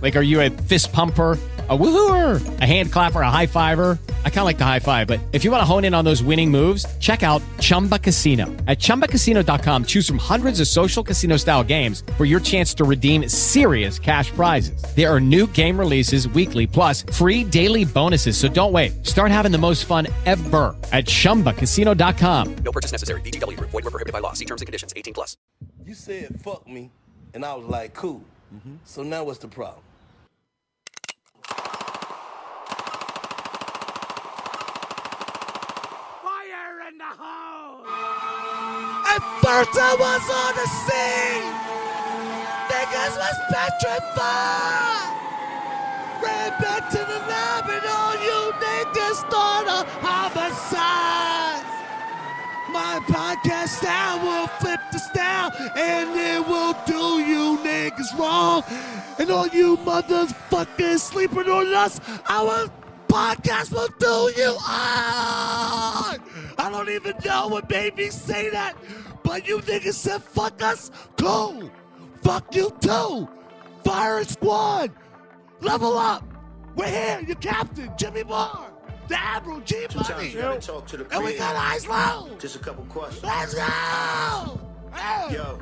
Like, are you a fist pumper? a woohooer, a hand clapper, a high fiver. I kind of like the high five, but if you want to hone in on those winning moves, check out Chumba Casino. At ChumbaCasino.com, choose from hundreds of social casino style games for your chance to redeem serious cash prizes. There are new game releases weekly, plus free daily bonuses. So don't wait. Start having the most fun ever at ChumbaCasino.com. No purchase necessary. VGW. Void were prohibited by law. See terms and conditions. 18 plus. You said fuck me, and I was like, cool. Mm-hmm. So now what's the problem? Fire in the hole! I was on the scene. Niggas was petrified. Ran back to the lab and all you niggas thought of homicide. My podcast style will flip the style and it will do you niggas wrong. And all you motherfuckers sleeping on us, our podcast will do you on. I don't even know what made me say that, but you niggas said fuck us. Cool. Fuck you too. Fire Squad. Level up. We're here. Your captain, Jimmy Moore. The Admiral, G Money. You gotta talk to the And we got Eyes Low. Just a couple questions. Let's go. Hey. Yo,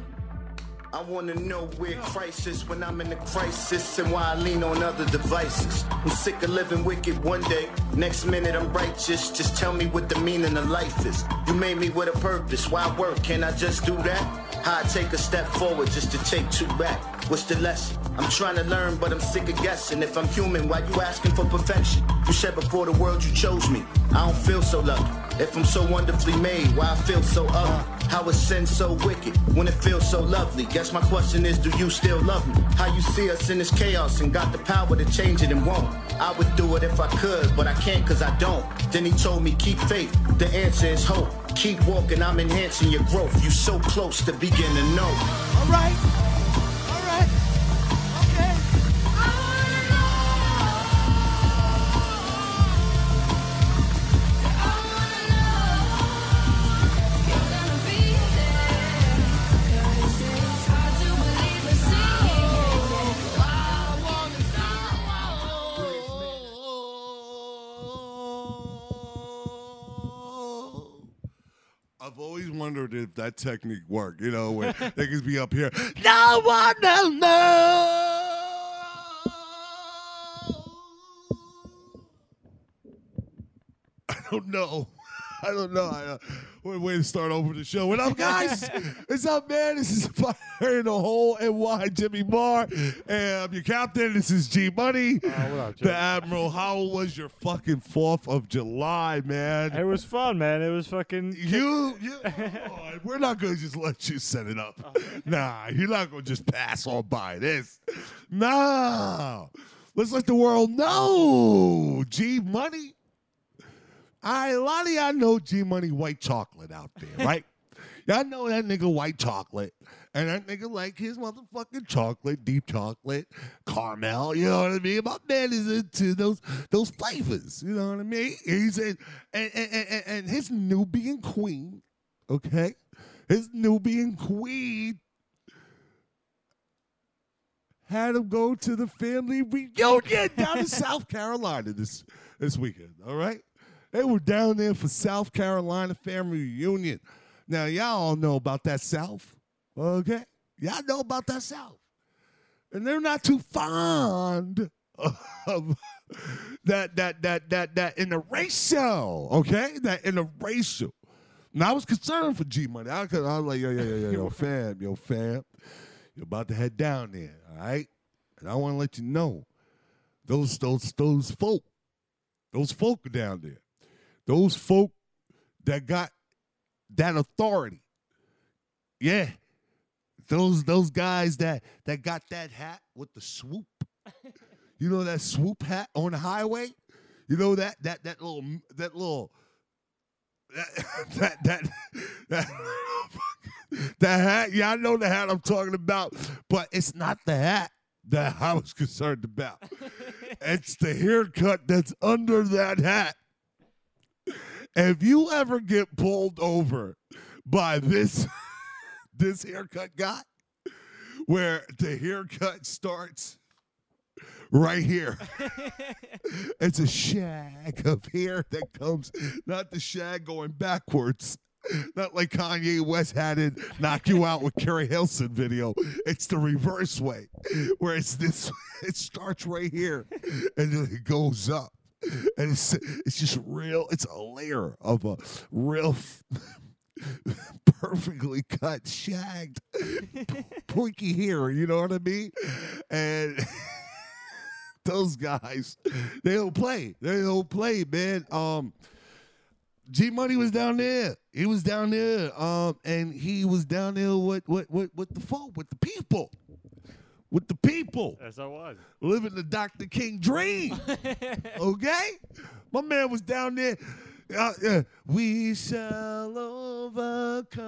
I wanna know where crisis when I'm in a crisis and why I lean on other devices. I'm sick of living wicked one day, next minute I'm righteous. Just tell me what the meaning of life is. You made me with a purpose, why work? Can I just do that? How I take a step forward just to take two back. What's the lesson? I'm trying to learn, but I'm sick of guessing. If I'm human, why you asking for perfection? You said before the world you chose me. I don't feel so lucky. If I'm so wonderfully made, why I feel so ugly? How is sin so wicked when it feels so lovely? Guess my question is, do you still love me? How you see us in this chaos and got the power to change it and won't? I would do it if I could, but I can't cause I don't. Then he told me, keep faith. The answer is hope. Keep walking, I'm enhancing your growth. You so close to begin to know. All right. Always wondered if that technique worked, you know, where they could be up here. No one will know. I don't know. I don't know. I, uh, what a way to start over the show. What up, guys? What's up, man? This is Fire in the Hole NY Jimmy Marr. And I'm your captain. This is G Money. Oh, the Admiral. How was your fucking 4th of July, man? It was fun, man. It was fucking. You, you oh, we're not gonna just let you set it up. Nah, you're not gonna just pass on by this. No, let's let the world know. G Money. Right, a lot of y'all know G Money White Chocolate out there, right? y'all know that nigga White Chocolate, and that nigga like his motherfucking chocolate, deep chocolate, caramel. You know what I mean? My man is into those those flavors. You know what I mean? He's in, and, and, and, and his Nubian queen, okay, his Nubian queen had him go to the family reunion down in South Carolina this this weekend. All right, they were down there for South Carolina family reunion. Now y'all all know about that South, okay? Y'all know about that South, and they're not too fond of that that that that that interracial, okay? That interracial. Now I was concerned for G Money. I, was I was like, yo, yo, yo, yo, yo, fam, yo, fam. You're about to head down there, all right? And I want to let you know, those those those folk, those folk are down there. Those folk that got that authority Yeah. Those those guys that that got that hat with the swoop. You know that swoop hat on the highway? You know that that that little that little that that that that, that hat. Yeah, I know the hat I'm talking about, but it's not the hat that I was concerned about. it's the haircut that's under that hat. If you ever get pulled over by this this haircut guy, where the haircut starts right here. it's a shag of hair that comes, not the shag going backwards. Not like Kanye West had it knock you out with Keri Hilson video. It's the reverse way, where it's this. It starts right here, and then it goes up, and it's it's just real. It's a layer of a real perfectly cut, shagged, pointy hair. You know what I mean? And those guys, they don't play. They don't play, man. Um, G Money was down there. He was down there. Um, and he was down there with with with, with the folk, with the people. With the people Yes, I was. living the Dr. King dream. okay? My man was down there. Uh, uh, we shall overcome.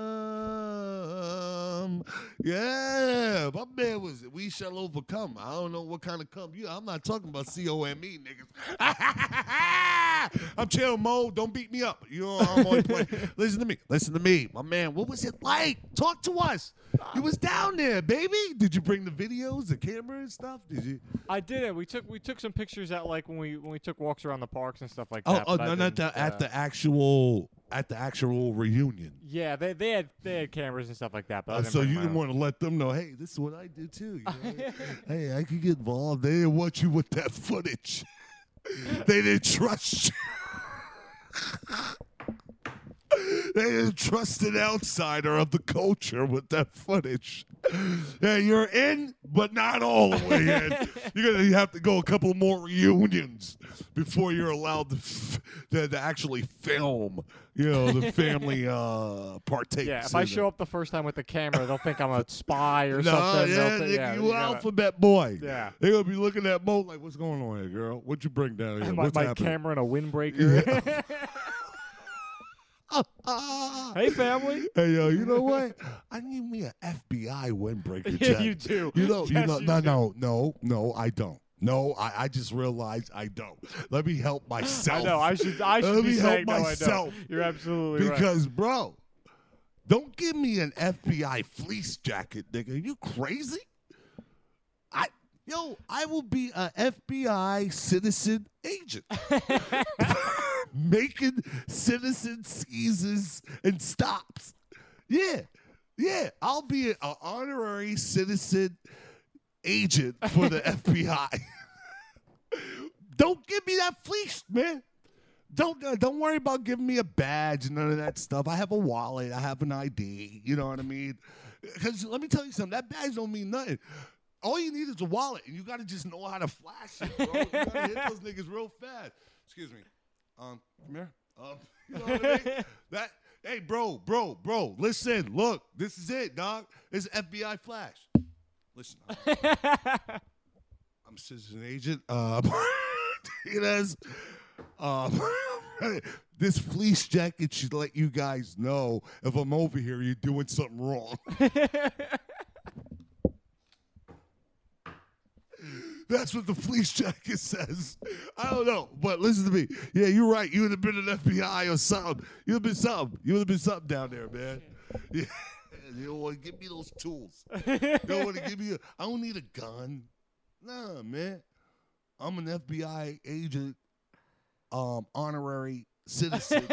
Yeah, my man was. We shall overcome. I don't know what kind of come you. I'm not talking about C O M E niggas. I'm chill mode. Don't beat me up. You know I'm only playing. Listen to me. Listen to me, my man. What was it like? Talk to us. You was down there, baby. Did you bring the videos, the camera, and stuff? Did you? I did it. We took we took some pictures at like when we when we took walks around the parks and stuff like Oh, that. oh but I no, not didn't, the, at uh, the actual at the actual reunion. Yeah, they they had they had cameras and stuff like that. But Uh, so you didn't want to let them know, hey, this is what I did too. you know? hey, I could get involved. They didn't want you with that footage. they didn't trust you. they didn't trust an outsider of the culture with that footage. Yeah, you're in, but not all the way in. You're gonna have to go a couple more reunions before you're allowed to, f- to, to actually film. You know, the family uh partakes. Yeah, if I show it. up the first time with the camera, they'll think I'm a spy or No, something. Yeah, think- yeah, you you gotta- alphabet boy. Yeah. They're gonna be looking at Mo like, what's going on here, girl? What'd you bring down here? my, What's my happening? camera and a windbreaker. hey, family. Hey yo, you know what? I need me an FBI windbreaker. Yeah, you do. You know, you know, you no, do. no, no, no, I don't. No, I, I just realized I don't. Let me help myself. I know. I should. I should Let be me help saying no. I myself. You're absolutely right. because, bro, don't give me an FBI fleece jacket, nigga. Are you crazy? I yo, I will be a FBI citizen agent. Making citizen seizes and stops. Yeah. Yeah. I'll be an honorary citizen agent for the FBI. Don't give me that fleece, man. Don't uh, don't worry about giving me a badge, and none of that stuff. I have a wallet, I have an ID. You know what I mean? Because let me tell you something, that badge don't mean nothing. All you need is a wallet, and you got to just know how to flash it, bro. you got to hit those niggas real fast. Excuse me. Um, come here. Um, you know what I mean? That. Hey, bro, bro, bro. Listen, look. This is it, dog. It's FBI flash. Listen. I'm, I'm a citizen agent. It has. Um, this fleece jacket should let you guys know if I'm over here, you're doing something wrong. That's what the fleece jacket says. I don't know, but listen to me. Yeah, you're right. You would have been an FBI or something. You would have been something. You would have been something down there, man. Yeah. You don't want to give me those tools. You don't want to give me. A, I don't need a gun. Nah, man. I'm an FBI agent, um, honorary citizen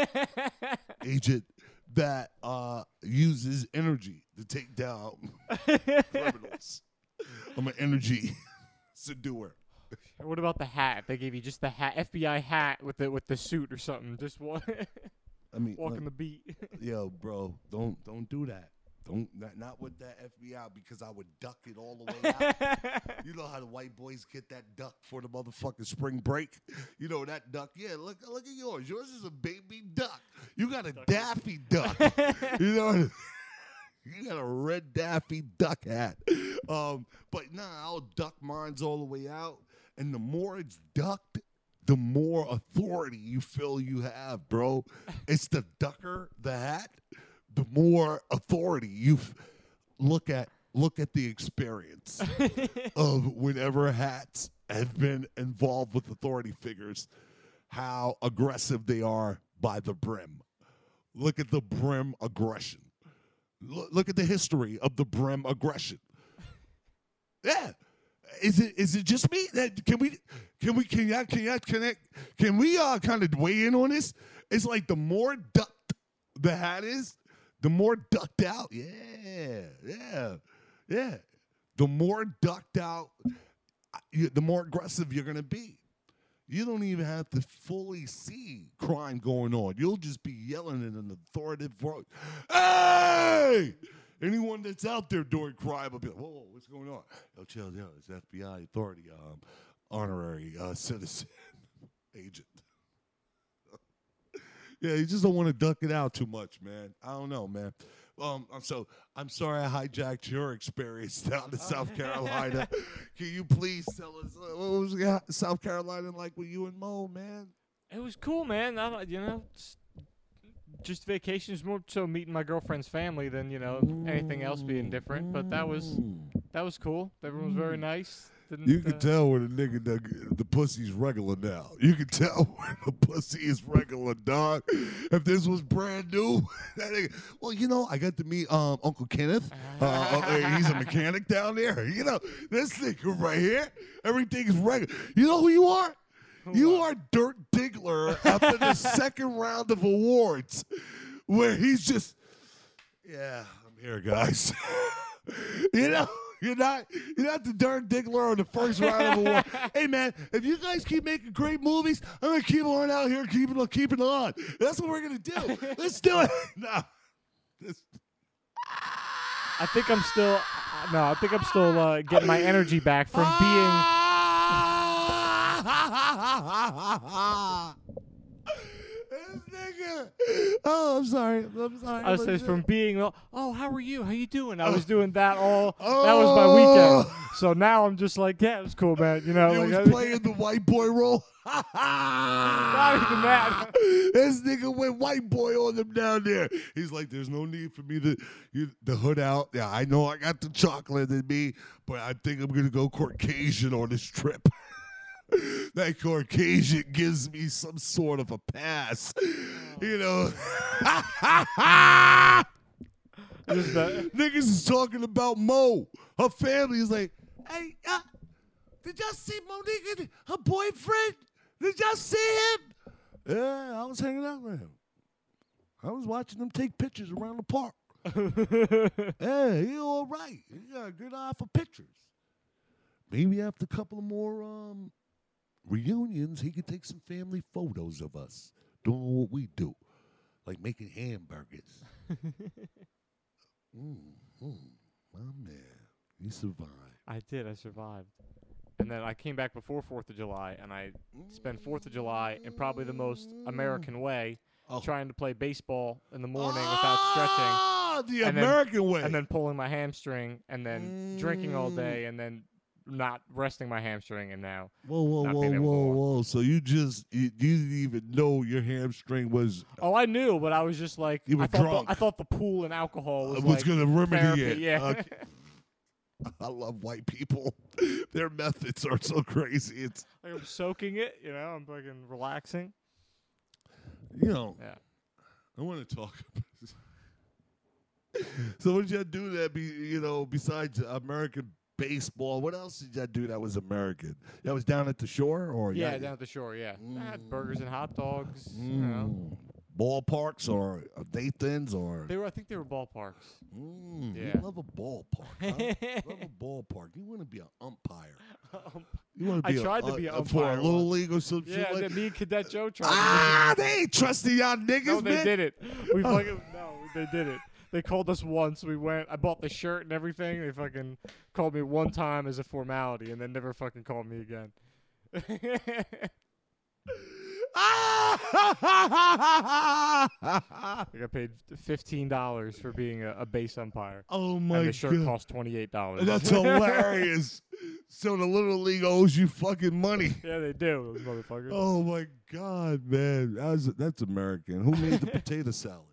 agent that uh, uses energy to take down criminals. I'm an energy seducer. What about the hat? They gave you just the hat, FBI hat with the with the suit or something. Just walk, I mean, walking look, the beat. yo, bro, don't don't do that. Don't not, not with that FBI because I would duck it all the way out. you know how the white boys get that duck for the motherfucking spring break. You know that duck. Yeah, look look at yours. Yours is a baby duck. You got a daffy duck. you know. You got a red Daffy Duck hat. Um, but nah, I'll duck mine's all the way out. And the more it's ducked, the more authority you feel you have, bro. It's the ducker, the hat, the more authority you f- look at look at the experience of whenever hats have been involved with authority figures, how aggressive they are by the brim. Look at the brim aggression. Look, look at the history of the brim aggression. Yeah. Is it is it just me that can we can we can y'all can y'all connect can we uh kind of weigh in on this? It's like the more ducked the hat is, the more ducked out. Yeah, yeah, yeah. The more ducked out, the more aggressive you're gonna be. You don't even have to fully see crime going on. You'll just be yelling in an authoritative voice. Hey! Anyone that's out there doing crime will be like, whoa, whoa, what's going on? Oh, chill, chill. It's FBI authority, um, honorary uh, citizen agent. yeah, you just don't want to duck it out too much, man. I don't know, man. Um, I'm so I'm sorry I hijacked your experience down to South Carolina. Can you please tell us uh, what was South Carolina like with you and Mo, man? It was cool, man. I, you know, just vacations more so meeting my girlfriend's family than you know anything else being different. But that was that was cool. Everyone was very nice. Didn't, You can uh, tell when a nigga the, the pussy's regular now. You can tell when the pussy is regular, dog. If this was brand new, that nigga, well, you know, I got to meet um, Uncle Kenneth. Uh, uh, he's a mechanic down there. You know, this nigga right here, everything's regular. You know who you are? You are Dirk Diggler after the second round of awards, where he's just, yeah, I'm here, guys. you know, you're not you're not the Dirk Diggler on the first round of award. hey man, if you guys keep making great movies, I'm gonna keep on out here keeping on keeping on. That's what we're gonna do. Let's do it. No. This- I think I'm still no. I think I'm still uh, getting my energy back from This nigga. Oh, I'm sorry. I'm sorry. I was saying from being. Oh, how are you? How you doing? I was oh. doing that all. That Oh. was my oh. weekend. So now I'm just like, yeah, it's cool, man. You know, You like, was I- playing the white boy role. not even that. this nigga went white boy on them down there. He's like, there's no need for me to you, the hood out. Yeah, I know I got the chocolate in me, but I think I'm gonna go Caucasian on this trip. that Caucasian gives me some sort of a pass, you know. Niggas is talking about Mo. Her family is like, hey, uh, did y'all see Monique and her boyfriend? Did y'all see him? Yeah, I was hanging out with him. I was watching them take pictures around the park. yeah, he all right. He got a good eye for pictures. Maybe after a couple of more um, reunions, he could take some family photos of us doing what we do, like making hamburgers. Mm, mm, my man, you survived. I did. I survived. And then I came back before Fourth of July, and I spent Fourth of July in probably the most American way, Oh. trying to play baseball in the morning without stretching, Ah, the And then- American way. and then pulling my hamstring, and then drinking all day, and then not resting my hamstring, and now whoa, whoa, whoa, whoa, whoa! So you just you, you didn't even know your hamstring was oh, I knew, but I was just like, You were I thought drunk. the, I thought the pool and alcohol was, uh, was like gonna remedy therapy, it. Yeah. Okay. I love white people. Their methods are so crazy. It's like I'm soaking it, you know, I'm fucking relaxing. you know. Yeah. I want to talk. so what did y'all do that be you know besides American baseball? What else did y'all do that was American? That was down at the shore or Yeah, y'all- down at the shore. Yeah, I had burgers and hot dogs. You know, Mm. ballparks or uh, Nathan's or they were. I think they were ballparks. Mm, Yeah. You love a ballpark. Huh? love a ballpark. You want to be an umpire. You want to be tried a, to be a- for a little league or some shit Yeah, like me and Cadet Joe tried. Ah, to they ain't trusting y'all niggas, no, they man. did it. We fucking no, they did it. They called us once. We went. I bought the shirt and everything. They fucking called me one time as a formality, and then never fucking called me again. I got paid fifteen dollars for being a, a base umpire, oh my and the shirt god. cost twenty eight dollars. That's hilarious. so the little league owes you fucking money. yeah, they do, those motherfuckers. Oh my god, man. That's that's American. Who made the potato salad?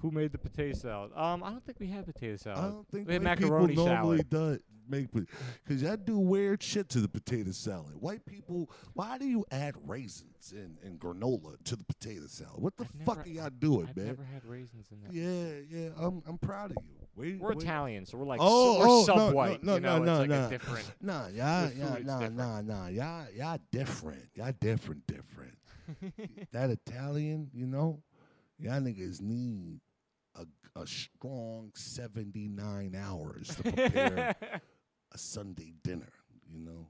Who made the potato salad? Um, I don't think we had potato salad. I don't think we had white macaroni people normally salad. do make because y'all do weird shit to the potato salad. White people, why do you add raisins and, and granola to the potato salad? What the I've fuck never- are y'all doing, man? I've man? never had raisins in that. Yeah, yeah. I'm I'm proud of you. Wait, We're wait. Italian, so we're like Oh, s- we're oh, sub-white. no, you know, no, no, it's like no. a different. Nah, y'all, y'all, nah, nah, nah. Y'all, y'all different. Y'all different, different. that Italian, you know, y'all niggas need a, a strong 79 hours to prepare a Sunday dinner, you know.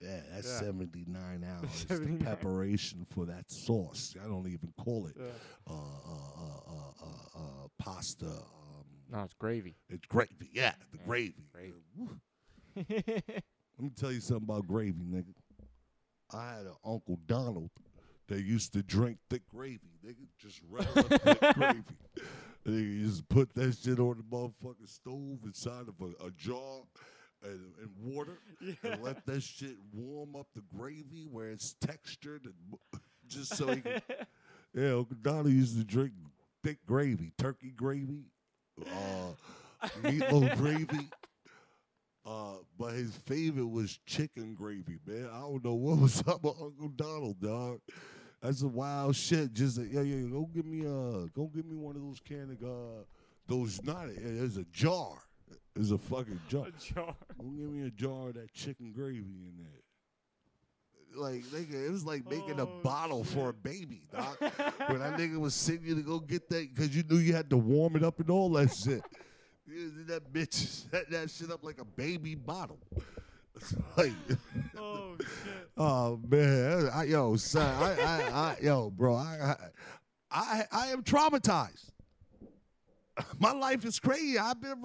Yeah, that's Yeah. 79 hours. 79. The preparation for that sauce. I don't even call it Yeah. uh, uh, uh, uh, uh, uh, pasta. Um, No, it's gravy. it's gravy. Yeah, the Yeah, gravy. gravy. Let me tell you something about gravy, nigga. I had an Uncle Donald that used to drink thick gravy, nigga. Just regular thick gravy. And he just put that shit on the motherfucking stove inside of a, a jar and, and water and let that shit warm up the gravy where it's textured and just so he can. Yeah, Uncle Donald used to drink thick gravy, turkey gravy, uh, meatloaf gravy. Uh, but his favorite was chicken gravy, man. I don't know what was up with Uncle Donald, dog. That's a wild shit. Just yeah, yeah. Go give me a, go give me one of those can of uh, those not. There's a jar. There's a fucking jar. A jar. Go give me a jar of that chicken gravy in there. Like nigga, it was like making a Oh, bottle for a baby, dog. when that nigga was sending you to go get that because you knew you had to warm it up and all that shit. That bitch set that shit up like a baby bottle. Like, Oh shit. oh man, I, yo, son, I, I, I, yo, bro, I, I, I, I am traumatized. My life is crazy. I've been,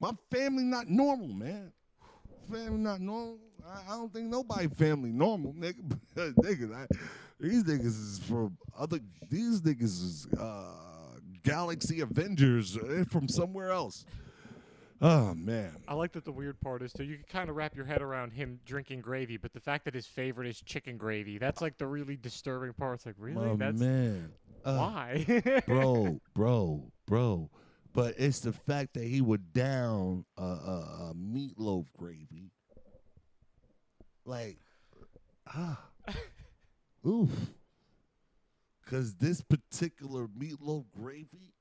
my family not normal, man. Family not normal. I, I don't think nobody family normal, nigga. niggas, I, these niggas is from other. These niggas is uh, Galaxy Avengers from somewhere else. Oh man. I like that the weird part is too. You can kind of wrap your head around him drinking gravy, but the fact that his favorite is chicken gravy, that's like the really disturbing part. It's like, really? My that's man. Uh, why? bro, bro, bro. But it's the fact that he would down a, a, a meatloaf gravy. Like, ah, oof. Because this particular meatloaf gravy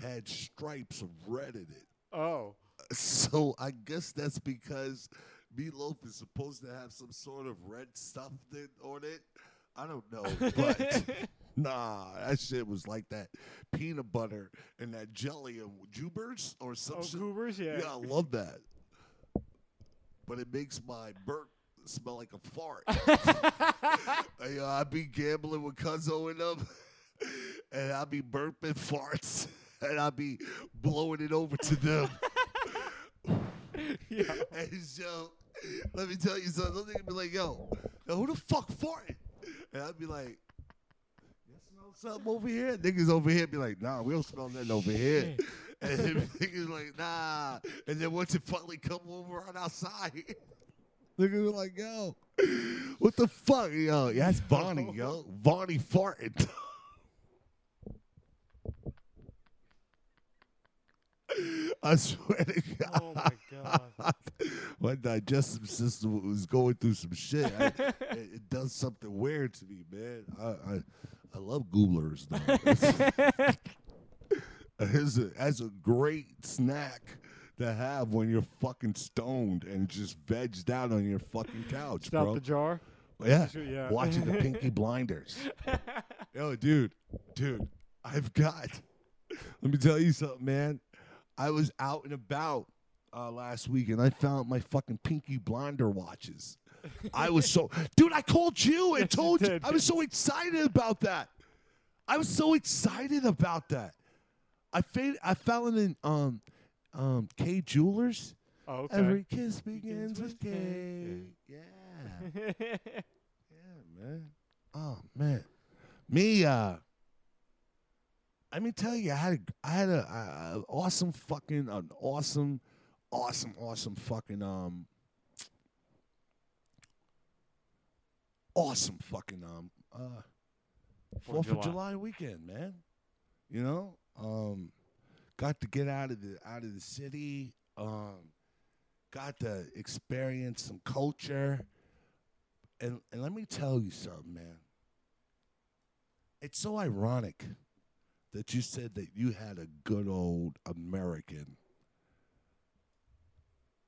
had stripes of red in it. Oh. So I guess that's because meatloaf is supposed to have some sort of red stuff on it. I don't know, but nah, that shit was like that peanut butter and that jelly and jubers or some Oh, shit. goobers, yeah. Yeah, I love that. But it makes my burp smell like a fart. Hey, uh, I be gambling with Cuzzo and them, and I be burping farts, and I be blowing it over to them. yeah. And so, let me tell you something. Niggas be like, yo, yo, who the fuck farted? And I'd be like, you smell something over here? Niggas over here be like, nah, we don't smell nothing over here. And then niggas like, nah. And then once it finally come over on outside, niggas are like, yo, what the fuck? Yo, yeah, that's Bonnie, yo. Bonnie farted. I swear to oh God. Oh my god. my digestive system was going through some shit. I, it, it does something weird to me, man. I I, I love Goobers though. A, that's a great snack to have when you're fucking stoned and just vegged out on your fucking couch, Stop bro. the jar. Yeah. Yeah. Watching the Pinky Blinders. Yo, dude, dude, I've got. Let me tell you something, man. I was out and about uh, last week and I found my fucking Pinky Blinder watches. I was so, dude. I called you and told you. I was so excited about that. I was so excited about that. I fa- I found it in um um Kay Jewelers. Oh, okay. Every kiss begins Begins with with K. K. Yeah. Yeah, man. Oh man, me. uh Let me tell you, I had a, I had a, a, a awesome fucking an awesome, awesome, awesome fucking um. Awesome fucking um uh Fourth of July. July weekend, man. You know, um, got to get out of the out of the city. Um, got to experience some culture, and and let me tell you something, man. It's so ironic that you said that you had a good old American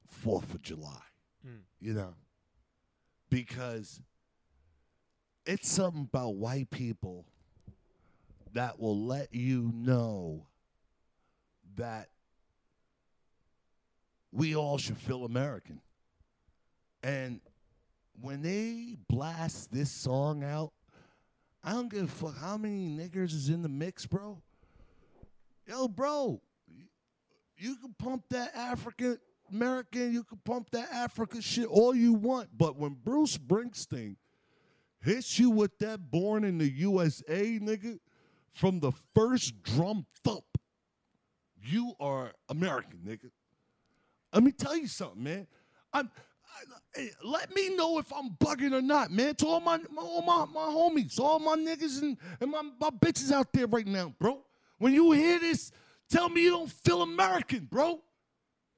Fourth of July. Mm. You know, because it's something about white people that will let you know that we all should feel American. And when they blast this song out, I don't give a fuck how many niggers is in the mix, bro. Yo, bro, you can pump that African American, you can pump that African shit all you want, but when Bruce Springsteen hits you with that born in the USA, nigga, from the first drum thump, you are American, nigga. Let me tell you something, man. I'm. Let me know if I'm bugging or not, man. To all my, my all my, my homies, all my niggas and, and my, my bitches out there right now, bro. When you hear this, tell me you don't feel American, bro.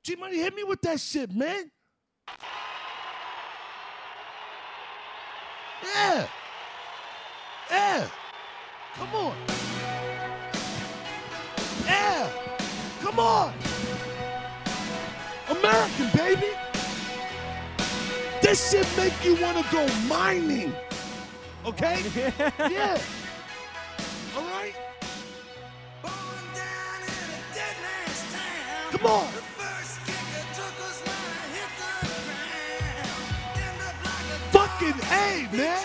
G Money, hit me with that shit, man. Yeah. Yeah. Come on. Yeah. Come on. American, baby. This shit make you want to go mining. Okay? yeah. All right? Come on. Fucking A, man.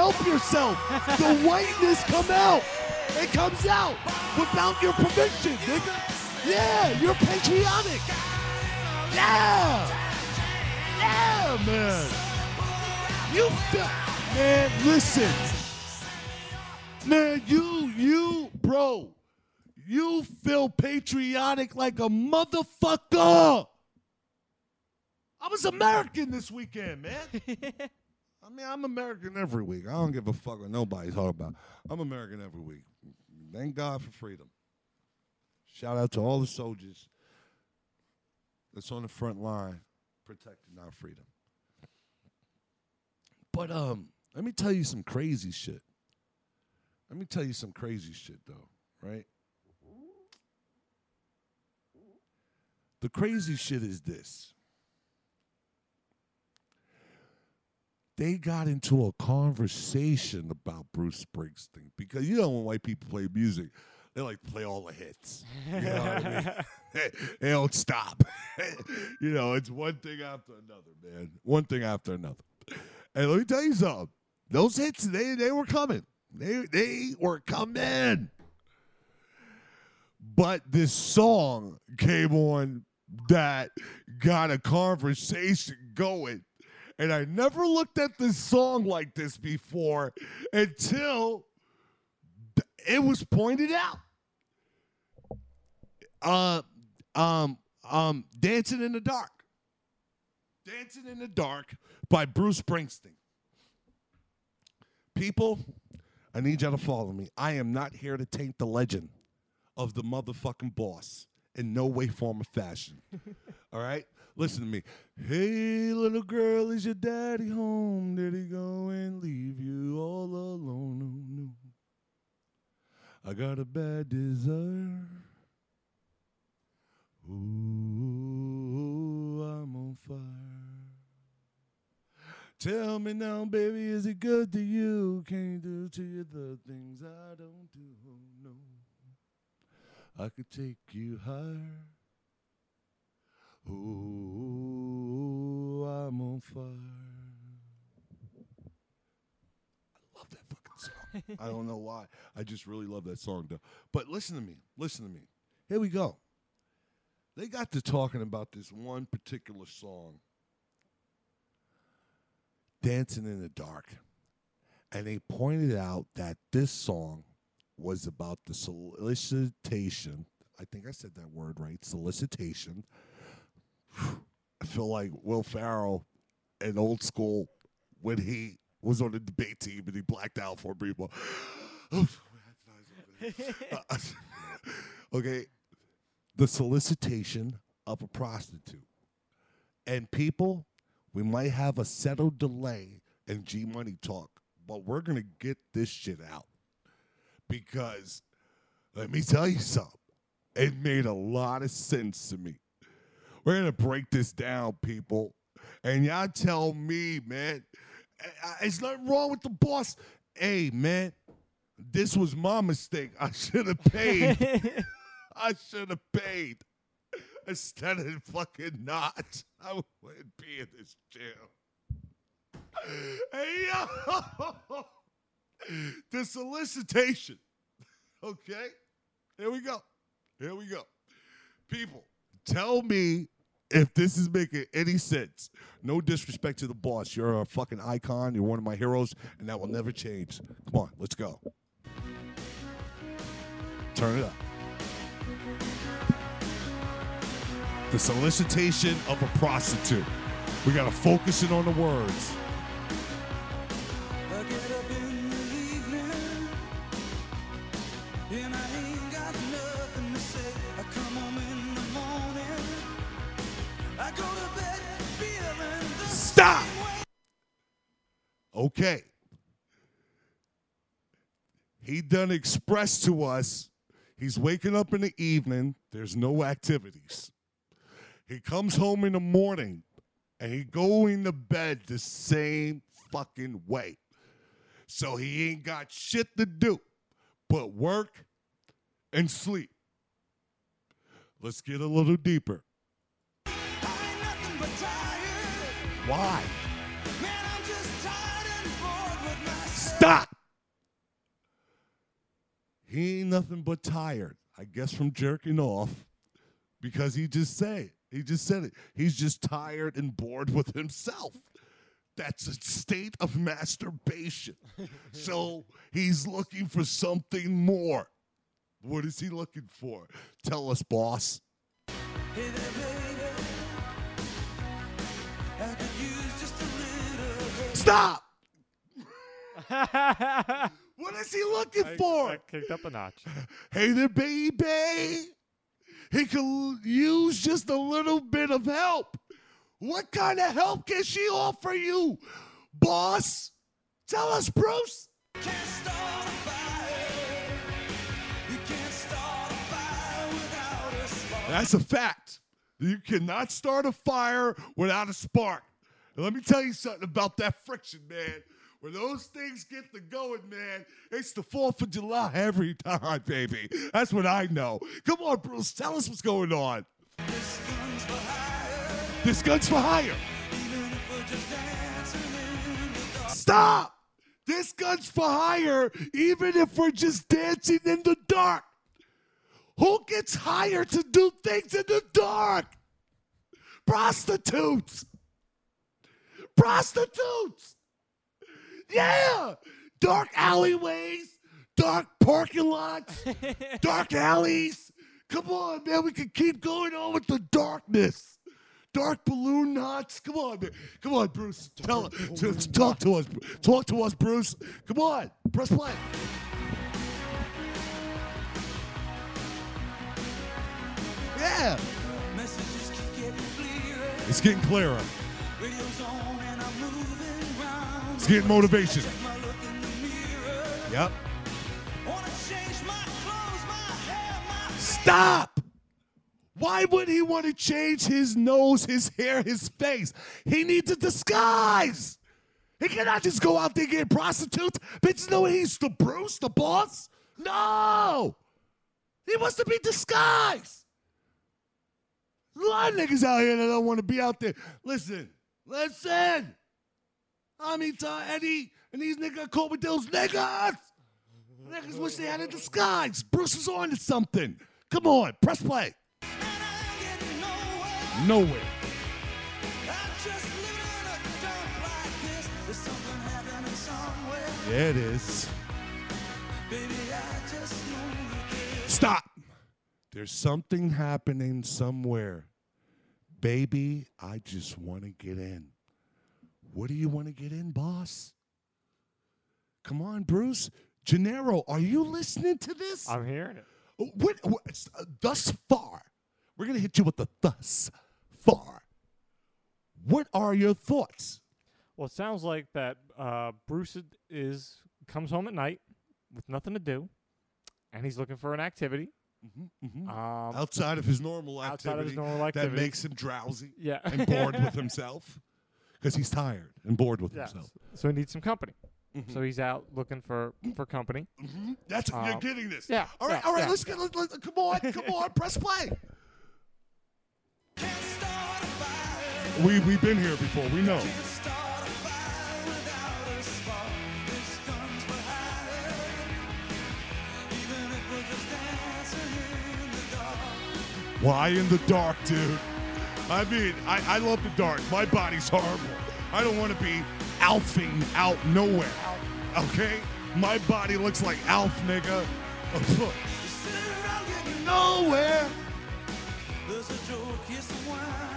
Help yourself. The whiteness come out. It comes out without your permission, nigga. Yeah, you're patriotic. Yeah. Yeah, man. You feel, man, listen. Man, you, you, bro, you feel patriotic like a motherfucker. I was American this weekend, man. I mean, I'm American every week. I don't give a fuck what nobody's talking about. I'm American every week. Thank God for freedom. Shout out to all the soldiers that's on the front line protecting our freedom. But um, let me tell you some crazy shit. Let me tell you some crazy shit though, right? The crazy shit is this. They got into a conversation about Bruce Springsteen because you know when white people play music, they like play all the hits. You know what I mean? they don't stop. you know, it's one thing after another, man. One thing after another. And let me tell you something. Those hits, they they were coming. They they were coming. But this song came on that got a conversation going. And I never looked at this song like this before until it was pointed out. Uh um um Dancing in the Dark. Dancing in the Dark by Bruce Springsteen. People, I need y'all to follow me. I am not here to taint the legend of the motherfucking boss in no way, form, or fashion. All right? Listen to me. Hey, little girl, is your daddy home? Did he go and leave you all alone? No, no. I got a bad desire. Ooh, I'm on fire. Tell me now, baby, is it good to you? Can you do to you the things I don't do? Oh, no. I could take you higher. Ooh, I'm on fire. I love that fucking song. I don't know why. I just really love that song, though. But listen to me. Listen to me. Here we go. They got to talking about this one particular song, Dancing in the Dark. And they pointed out that this song was about the solicitation. I think I said that word right. Solicitation. I feel like Will Ferrell in old school when he was on the debate team and he blacked out for people. okay. The solicitation of a prostitute. And people, we might have a settled delay in G Money talk, but we're going to get this shit out. Because let me tell you something, it made a lot of sense to me. We're going to break this down, people. And y'all tell me, man, it's nothing wrong with the boss. Hey, man, this was my mistake. I should have paid. I should have paid instead of fucking not. I wouldn't be in this jail. Hey, yo. The solicitation. Okay? Here we go. Here we go. People, tell me if this is making any sense. No disrespect to the boss. You're a fucking icon. You're one of my heroes, and that will never change. Come on, let's go. Turn it up. The solicitation of a prostitute. We got to focus in on the words. Okay. He done expressed to us he's waking up in the evening, there's no activities. He comes home in the morning and he going to bed the same fucking way. So he ain't got shit to do but work and sleep. Let's get a little deeper. I ain't nothing but tired. Why? He ain't nothing but tired. I guess from jerking off because he just said it. He just said it. He's just tired and bored with himself. That's a state of masturbation. so he's looking for something more. What is he looking for? Tell us, boss. Hey there, baby. I could use just a little. Stop. what is he looking I- for? I kicked up a notch. Hey there, baby. He could use just a little bit of help. What kind of help can she offer you, boss? Tell us, Bruce. Can't start a fire. You can't start a fire without a spark. That's a fact. You cannot start a fire without a spark. And let me tell you something about that friction, man. When those things get to going, man, it's the 4th of July every time, baby. That's what I know. Come on, Bruce, tell us what's going on. This gun's for hire. This gun's for hire. Even if we're just dancing in the dark. Stop! This gun's for hire, even if we're just dancing in the dark. Who gets hired to do things in the dark? Prostitutes. Prostitutes. Yeah. Dark alleyways, dark parking lots, dark alleys. Come on, man. We can keep going on with the darkness. Dark balloon knots. Come on, man. Come on, Bruce. Tell to, talk to us. Talk to us, Bruce. Come on. Press play. Yeah. Messages keep getting clearer. It's getting clearer. Getting motivation. Yep. Stop. Why would he want to change his nose, his hair, his face? He needs a disguise. He cannot just go out there get prostitutes. Bitches know he's the Bruce, the boss. No. He wants to be disguised. A lot of niggas out here that don't want to be out there. Listen, listen. I mean, uh, to Eddie and these niggas caught with those niggas. Niggas wish they had a disguise. Bruce is on to something. Come on, press play. Nowhere. Yeah, it is. Stop. There's something happening somewhere. Baby, I just want to get in. What do you want to get in, boss? Come on, Bruce. Gennaro, are you listening to this? I'm hearing it. What, what uh, thus far? We're gonna hit you with the thus far. What are your thoughts? Well, it sounds like that uh, Bruce is- comes home at night with nothing to do, and he's looking for an activity. Um, Outside of his normal activity, Outside of his normal that makes him drowsy Yeah. and bored with himself because he's tired and bored with yes. himself. So he needs some company. So he's out looking for for company. That's you're Um, getting this. yeah, All right. yeah, all right. yeah. Let's get. Let, let, come on. Come on. Press play. We we've been here before. We know. Why in the dark, dude? I mean, I, I love the dark. My body's horrible. I don't want to be alfing out nowhere. Okay? My body looks like Alf, nigga. nowhere. Stop.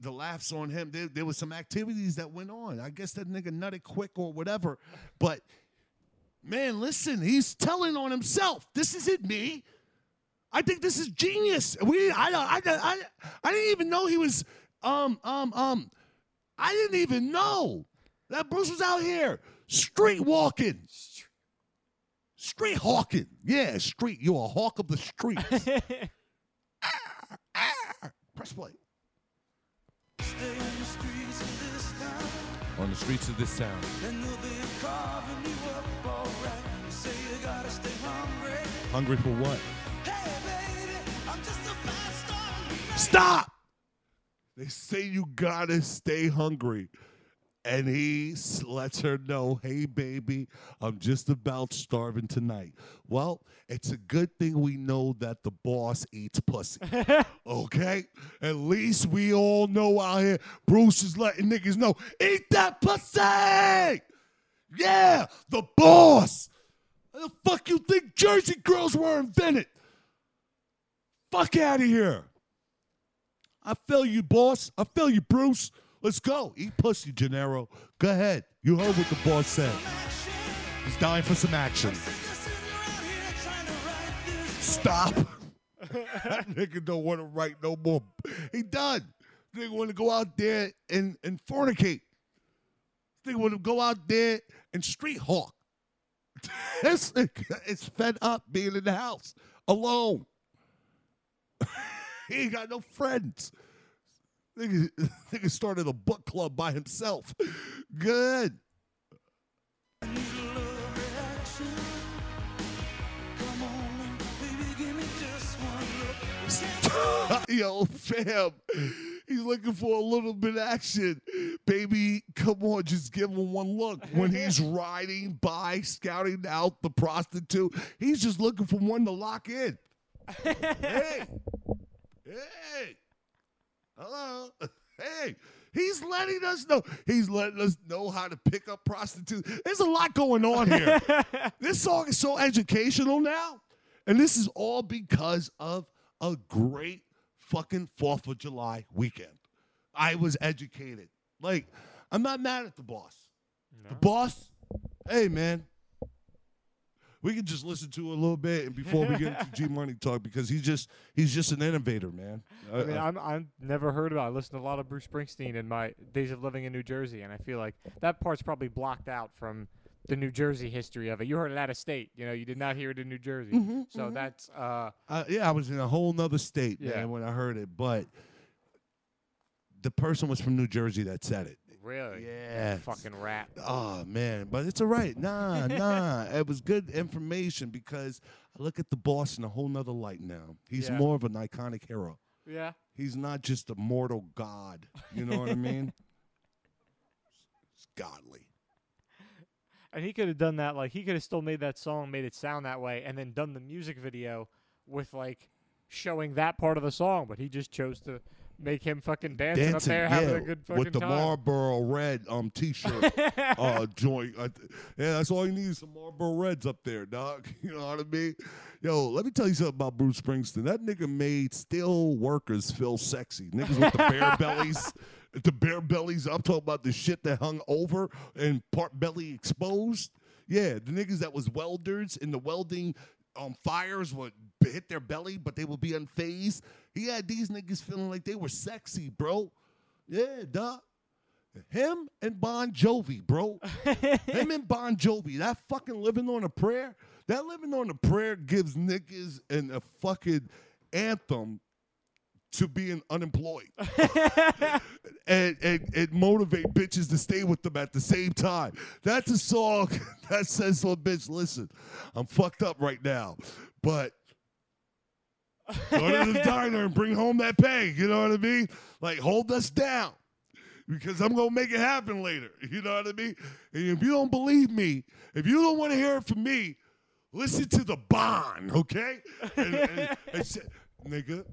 The laughs on him. There, there was some activities that went on. I guess that nigga nutted quick or whatever. But man, listen, he's telling on himself. This isn't me. I think this is genius. We, I, I, I, I didn't even know he was, um, um, um, I didn't even know that Bruce was out here street walking, street hawking. Yeah, street. You're a hawk of the streets. ah, ah, Press play. On the streets of this town. Hungry for what? Stop! They say you gotta stay hungry. And he lets her know, hey, baby, I'm just about starving tonight. Well, it's a good thing we know that the boss eats pussy. okay? At least we all know out here, Bruce is letting niggas know, eat that pussy! Yeah, the boss! How the fuck you think Jersey girls were invented? Fuck out of here. I feel you, boss. I feel you, Bruce. Let's go. Eat pussy, Gennaro. Go ahead. You heard what the boss said. He's dying for some action. Stop. that nigga don't want to write no more. He done. Nigga want to go out there and, and fornicate. Nigga want to go out there and street hawk. this nigga is fed up being in the house alone. he ain't got no friends. Nigga, nigga started a book club by himself. Good. Yo, fam. He's looking for a little bit of action. Baby, come on, just give him one look. When he's riding by, scouting out the prostitute, he's just looking for one to lock in. hey, hey, hello, hey. He's letting us know. He's letting us know how to pick up prostitutes. There's a lot going on here. this song is so educational now. And this is all because of a great fucking 4th of July weekend. I was educated. Like, I'm not mad at the boss. The boss, hey, man, we can just listen to a little bit and before we get into G Money talk because he's just he's just an innovator, man. I mean, Uh, I'm I've never heard about. It. I listened to a lot of Bruce Springsteen in my days of living in New Jersey, and I feel like that part's probably blocked out from the New Jersey history of it. You heard it out of state. You know, you did not hear it in New Jersey. Mm-hmm, so that's uh, Uh, yeah, I was in a whole nother state, Yeah. man, when I heard it. But the person was from New Jersey that said it. Really? Yeah. Fucking rap. Oh man, but it's all right. Nah, nah. It was good information because I look at the boss in a whole nother light now. He's Yeah. more of an iconic hero. Yeah. He's not just a mortal god. You know what I mean? It's godly. And he could have done that. Like he could have still made that song, made it sound that way, and then done the music video with like showing that part of the song. But he just chose to make him fucking dancing, up there, yeah, having a good fucking with the time. Marlboro Red um t-shirt uh joint. Uh, yeah, that's all you need is some Marlboro Reds up there, dog. You know what I mean? Yo, let me tell you something about Bruce Springsteen. That nigga made still workers feel sexy. Niggas with the bare bellies. The bare bellies, I'm talking about the shit that hung over and part belly exposed. Yeah, the niggas that was welders in the welding um, fires would hit their belly, but they would be unfazed. He had these niggas feeling like they were sexy, bro. Yeah, duh. Him and Bon Jovi, bro. Him and Bon Jovi. That fucking living on a prayer. That living on a prayer gives niggas an, a fucking anthem to being unemployed. and, and and motivate bitches to stay with them at the same time. That's a song that says to a bitch, listen, I'm fucked up right now, but go to the diner and bring home that pay. You know what I mean? Like hold us down. Because I'm gonna make it happen later. You know what I mean? And if you don't believe me, if you don't want to hear it from me, listen to the bond, okay? And, and, and say, nigga,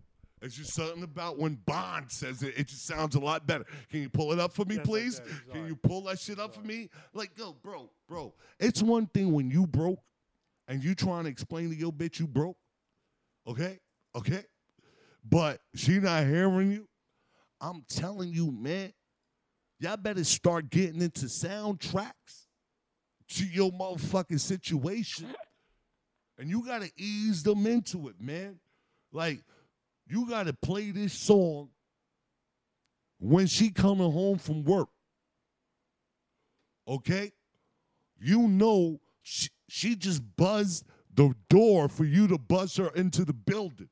it's just something about when Bond says it, it just sounds a lot better. Can you pull it up for me, Yes, please? can. You pull that shit up for me? Like, yo, bro, bro. It's one thing when you broke and you trying to explain to your bitch you broke, okay? Okay? But she not hearing you. I'm telling you, man, y'all better start getting into soundtracks to your motherfucking situation. And you gotta ease them into it, man. Like, you gotta play this song when she coming home from work. Okay? You know she, she just buzzed the door for you to buzz her into the building.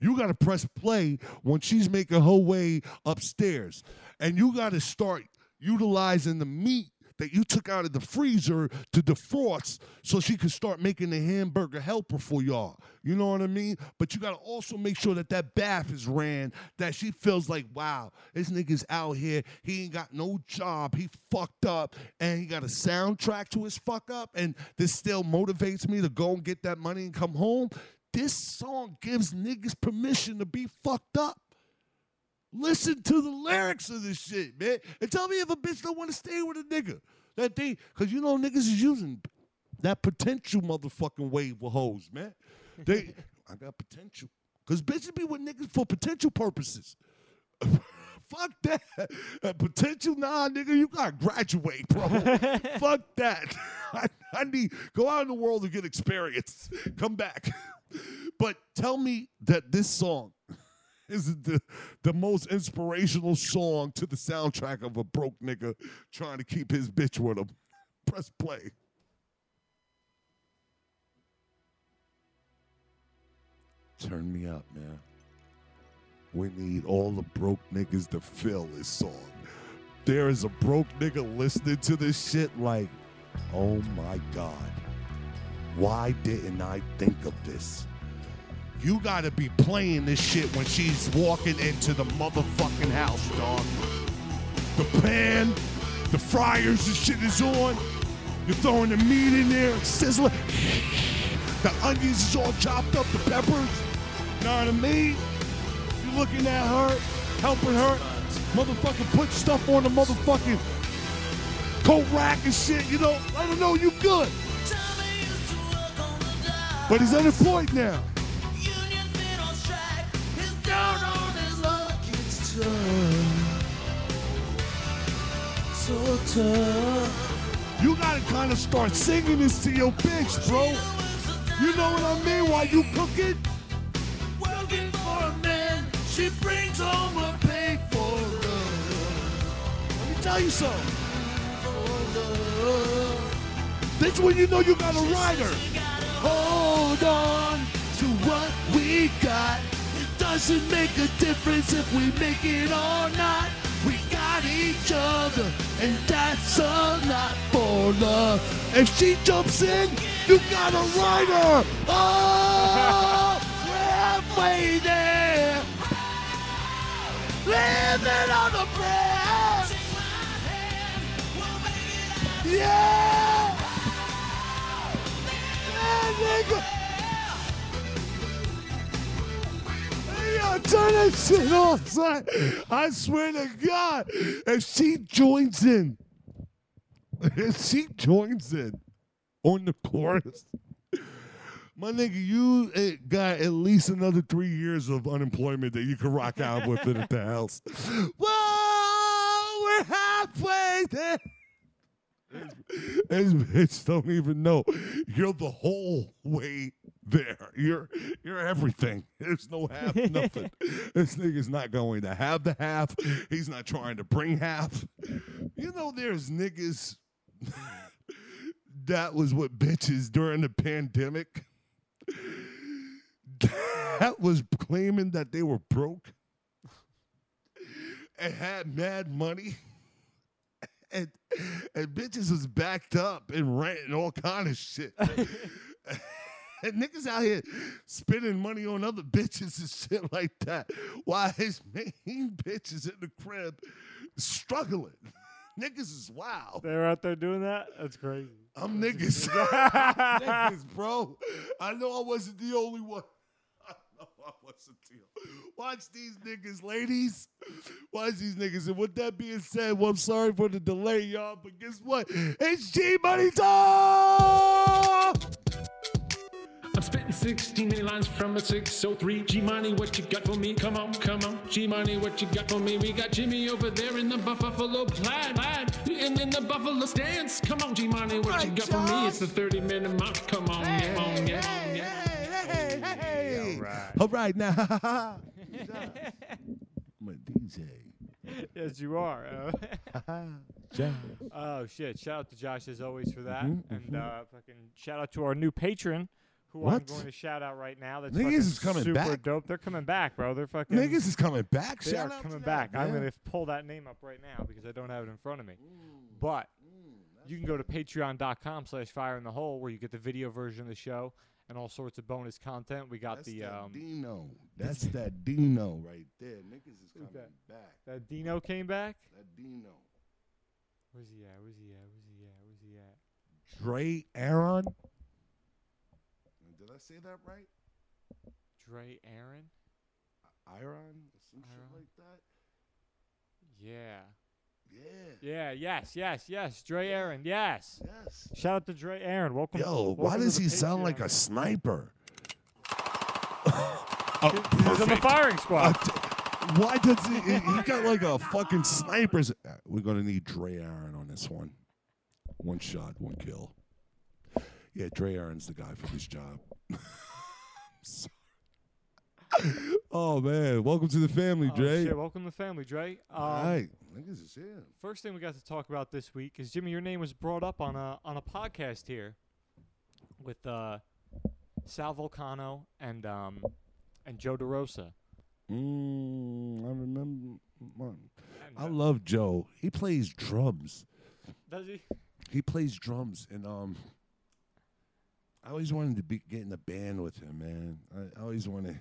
You got to press play when she's making her way upstairs. And you got to start utilizing the meat that you took out of the freezer to defrost so she can start making the hamburger helper for y'all. You know what I mean? But you got to also make sure that that bath is ran, that she feels like, wow, this nigga's out here. He ain't got no job. He fucked up and he got a soundtrack to his fuck up. And this still motivates me to go and get that money and come home. This song gives niggas permission to be fucked up. Listen to the lyrics of this shit, man. And tell me if a bitch don't want to stay with a nigga. That they, cause you know niggas is using that potential motherfucking wave with hoes, man. They, I got potential. Cause bitches be with niggas for potential purposes. Fuck that. Uh, potential, nah, nigga, you gotta graduate, bro. Fuck that. I, I need go out in the world and get experience. Come back. But tell me that this song is the the most inspirational song to the soundtrack of a broke nigga trying to keep his bitch with him. Press play. Turn me up, man. We need all the broke niggas to feel this song. There is a broke nigga listening to this shit like, oh my God. Why didn't I think of this? You gotta be playing this shit when she's walking into the motherfucking house, dog. The pan, the fryers and shit is on. You're throwing the meat in there, sizzling. The onions is all chopped up, the peppers. Know what I mean? You're looking at her, helping her, motherfucking put stuff on the motherfucking coat rack and shit, you know, let her know you good. But he's unemployed now. You gotta kind of start singing this to your bitch, bro. You know what I mean? While you cooking? Working for a man, she brings home a pay for love. Let me tell you something. That's when you know you got a rider. Hold on to what we got. Doesn't make a difference if we make it or not. We got each other, and that's a lot for love. If she jumps in, you gotta ride her. Oh, we're there. Living on a prayer. Yeah. Yeah, nigga. Yo, turn that shit off, son. I swear to God, if she joins in, if she joins in on the chorus, my nigga, you eh, got at least another three years of unemployment that you can rock out with it at the house. Whoa, we're halfway there. This bitch don't even know you're the whole way there. You're you're everything. There's no half nothing. this nigga's not going to have the half. He's not trying to bring half. You know, there's niggas that was what bitches during the pandemic. That was claiming that they were broke and had mad money and and bitches was backed up and rent and all kind of shit. And niggas out here spending money on other bitches and shit like that. While his main bitches in the crib struggling. niggas is wild. They're out there doing that. That's crazy. I'm niggas. I'm niggas, bro. I know I wasn't the only one. I know I wasn't the only one. Watch these niggas, ladies. Watch these niggas. And with that being said, well, I'm sorry for the delay, y'all, but guess what? It's G Money time! I'm spitting 16 many lines from a 603. G Money, what you got for me? Come on, come on. G Money, what you got for me? We got Jimmy over there in the Buffalo plaid, plaid. And in the Buffalo stance. Come on, G Money, what you Right, got for me? It's the 30 minute mark. Come on, yeah, on, yeah, on, yeah. Hey, hey, hey. All right. All right, now. I'm a DJ. yes, you are. Uh, Josh. oh shit! Shout out to Josh as always for that, Mhm, and uh, fucking shout out to our new patron, who I'm going to shout out right now. That's Niggas is coming super back. dope. They're coming back, bro. They're fucking. Niggas is coming back. They Shout are out coming to back. that, I'm going to pull that name up right now because I don't have it in front of me. But you can go to patreon.com slash fire in the hole where you get the video version of the show and all sorts of bonus content. We got That's the that um Dino. That's that Dino right there. Niggas is coming that? back. that Dino came back. That Dino. Where's he at? Where's he at? Where's he at? Where's he at? Dre Aaron. Did I say that right? Dre Aaron? Iron? Some shit like that? Yeah. Yeah. Yeah, yes, yes, yes. Dre Aaron, yes. Yes. Shout out to Dre Aaron. Welcome. Yo, why welcome to does the he sound like a Patreon. sniper? He's on the firing squad. t- why does he? He he got like a fucking sniper's. Uh, We're gonna need Dre Aaron on this one. One shot, one kill. Yeah, Dre Aaron's the guy for this job. Oh man, welcome to the family, Oh, Dre. shit, welcome to the family, Dre. Um, All right, niggas is here. First thing we got to talk about this week is Jimmy. Your name was brought up on a on a podcast here with uh, Sal Vulcano and um, and Joe DeRosa. Mm, I remember. man. I uh, love Joe. He plays drums. Does he? He plays drums, and um, I always wanted to be get in a band with him, man. I, I always wanted,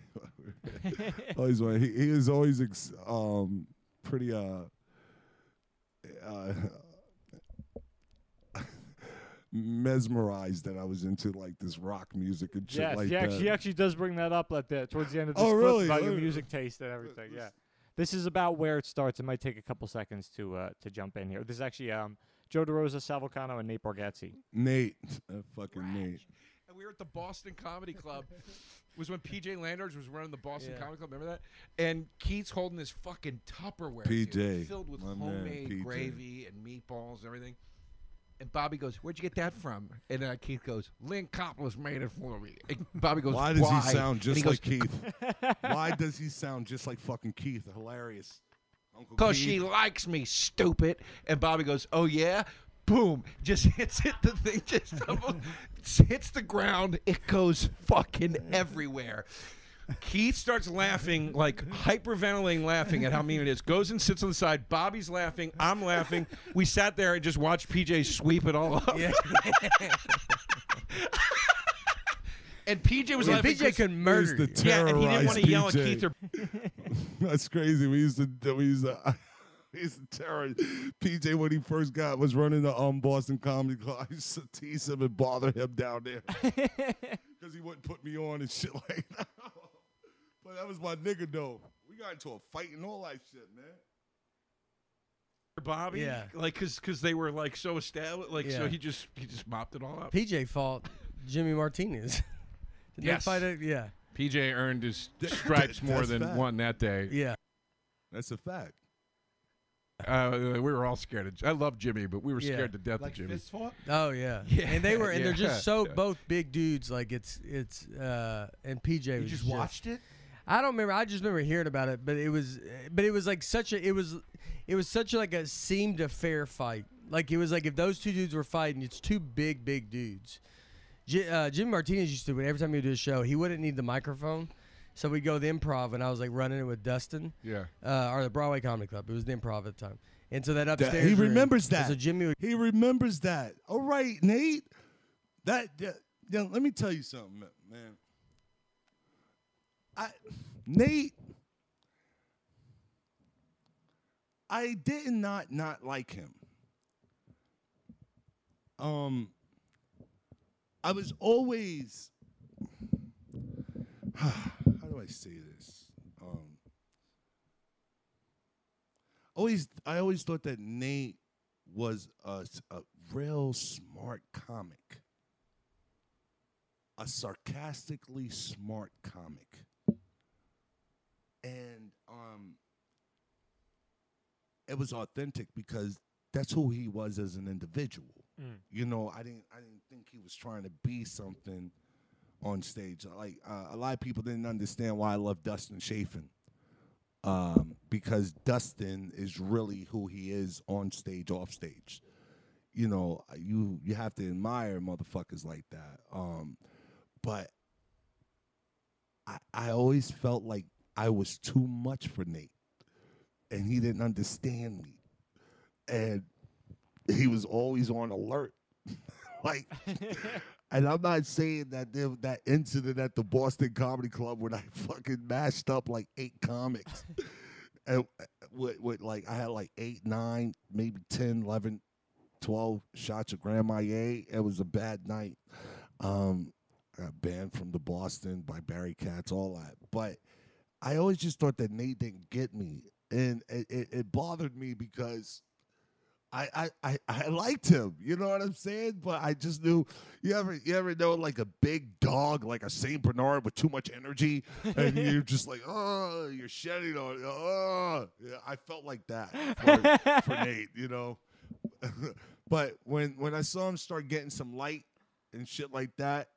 always wanted. He, he was always ex, um pretty uh, uh mesmerized that I was into like this rock music and shit yes, like he that. actually, he actually does bring that up at the towards the end of this Oh, clip really? about your music taste and everything. Yeah, this is about where it starts. It might take a couple seconds to uh, to jump in here. This is actually um, Joe DeRosa, Sal Vulcano, and Nate Bargatze. Nate, uh, fucking Nate. And we were at the Boston Comedy Club. was when PJ Landers was running the Boston Yeah. Comedy Club. Remember that? And Keith's holding this fucking Tupperware dude, PJ, filled with my man, homemade PJ. gravy and meatballs and everything. And Bobby goes, "Where'd you get that from?" And uh, Keith goes, "Lynne Koplitz made it for me." And Bobby goes, Why does he sound And just he goes, like Keith? Why does he sound just like fucking Keith? Hilarious. Uncle Cause Keith. she likes me, stupid. And Bobby goes, "Oh yeah." Boom! Just hits it. The thing just double, hits the ground. It goes fucking everywhere. Keith starts laughing, like hyperventilating, laughing at how mean it is. Goes and sits on the side. Bobby's laughing. I'm laughing. We sat there and just watched PJ sweep it all up. Yeah. And PJ was laughing. PJ could murder. Yeah, and he didn't want to yell at Keith or That's crazy. We used to we used to we used to terror PJ when he first got was running the um Boston Comedy Club. I used to tease him and bother him down there because he wouldn't put me on and shit like that. but that was my nigga though. We got into a fight and all that shit, man. Bobby. Yeah. like because because they were like so established. Like so he just he just mopped it all up. PJ fought Jimmy Martinez. Did Yes. they fight it? Yeah. PJ earned his stripes more That's than fact. one that day. Yeah. That's a fact. Uh, we were all scared. Of, I love Jimmy, but we were Yeah. scared to death Like of Jimmy. fist fought? Oh yeah. Yeah, And they were and they're just so yeah. both big dudes. Like it's it's uh and PJ You was just watched it? I don't remember. I just remember hearing about it, but it was, but it was like such a, it was, it was such like a seemed a fair fight. Like it was like if those two dudes were fighting, it's two big, big dudes. J- uh, Jimmy Martinez used to every time he would do a show, he wouldn't need the microphone, so we'd go to the improv, and I was like running it with Dustin, Yeah. uh, or the Broadway Comedy Club. It was the improv at the time, and so that upstairs he room- remembers that. So Jimmy He remembers that. All right, Nate. That yeah, yeah, let me tell you something, man. I Nate I did not not like him. Um I was always do I say this? Um always I always thought that Nate was a real smart comic. A sarcastically smart comic. And um it was authentic because that's who he was as an individual. Mm. You know, I didn't I didn't think he was trying to be something on stage. Like uh, a lot of people didn't understand why I love Dustin Chafin um, because Dustin is really who he is on stage, off stage. You know, you you have to admire motherfuckers like that. Um, but I I always felt like I was too much for Nate, and he didn't understand me, and he was always on alert, like. And I'm not saying that there, that incident at the Boston Comedy Club when I fucking mashed up like eight comics. and uh, with, with like, I had like eight, nine, maybe 10, 11, 12 shots of Grand Marnier. It was a bad night. Um, I got banned from the Boston by Barry Katz, all that. But I always just thought that Nate didn't get me. And it, it, it bothered me because I, I, I, I liked him, you know what I'm saying? But I just knew you ever you ever know like a big dog, like a Saint Bernard with too much energy, and you're just like, oh, you're shedding on, oh, yeah, I felt like that for, for Nate, you know. but when when I saw him start getting some light and shit like that,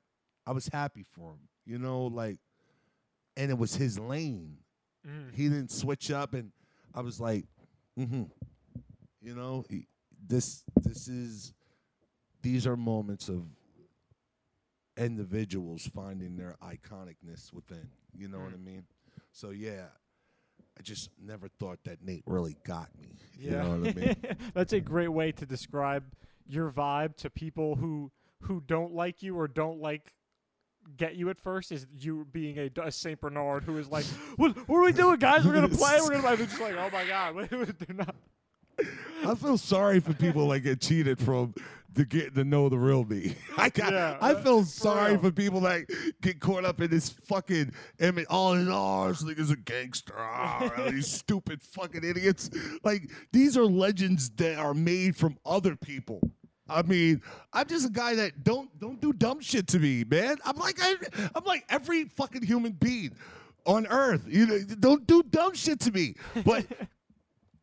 I was happy for him, you know, like, and it was his lane. Mm. He didn't switch up, and I was like, mm-hmm. You know, this this is these are moments of individuals finding their iconicness within. You know what I mm. mean? So yeah, I just never thought that Nate really got me. You know what I mean? That's a great way to describe your vibe to people who who don't like you or don't like get you at first is you being a, a Saint Bernard who is like, what, what are we doing, guys? We're gonna play. We're gonna play. Just like, oh my god, they're not. I feel sorry for people that get cheated from to get to know the real me. I got, Yeah, I feel sorry real. for people that get caught up in this fucking image. Oh, no, this nigga's a gangster. Oh, these stupid fucking idiots. Like these are legends that are made from other people. I mean, I'm just a guy that don't don't do dumb shit to me, man. I'm like I, I'm like every fucking human being on earth. You know, don't do dumb shit to me. But